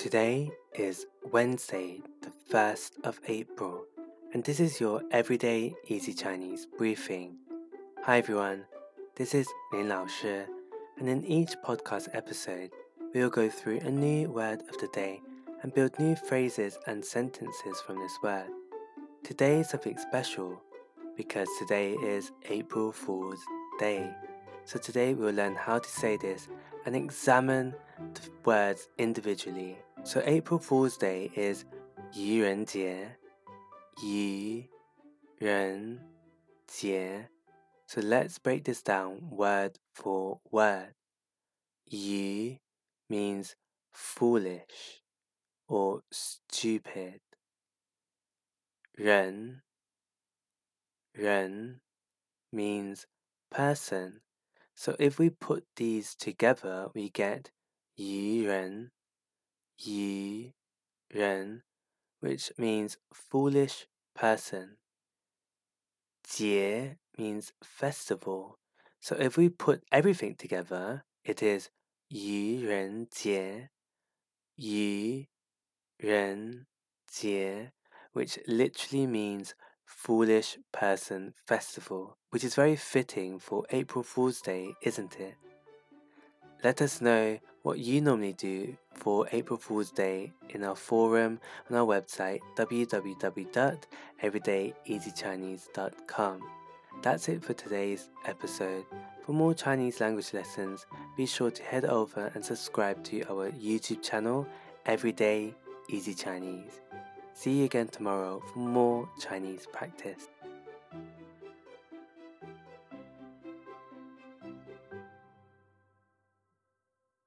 Today is Wednesday, the 1st of April, and this is your Everyday Easy Chinese briefing. Hi everyone, this is Lin Lao Shi, and in each podcast episode, we will go through a new word of the day and build new phrases and sentences from this word. Today is something special because today is April Fool's Day. So today we will learn how to say this and examine the words individually. So April Fool's Day is 愚人节,愚人节. So let's break this down word for word. 愚 means foolish or stupid. 人人 means person. So if we put these together, we get 愚人愚人, which means foolish person. 节 means festival. So if we put everything together, it is 愚人节,愚人节, which literally means foolish person festival, which is very fitting for April Fool's Day, isn't it? Let us know what you normally do for April Fool's Day in our forum on our website www.everydayeasychinese.com. That's it for today's episode. For more Chinese language lessons, be sure to head over and subscribe to our YouTube channel, Everyday Easy Chinese. See you again tomorrow for more Chinese practice.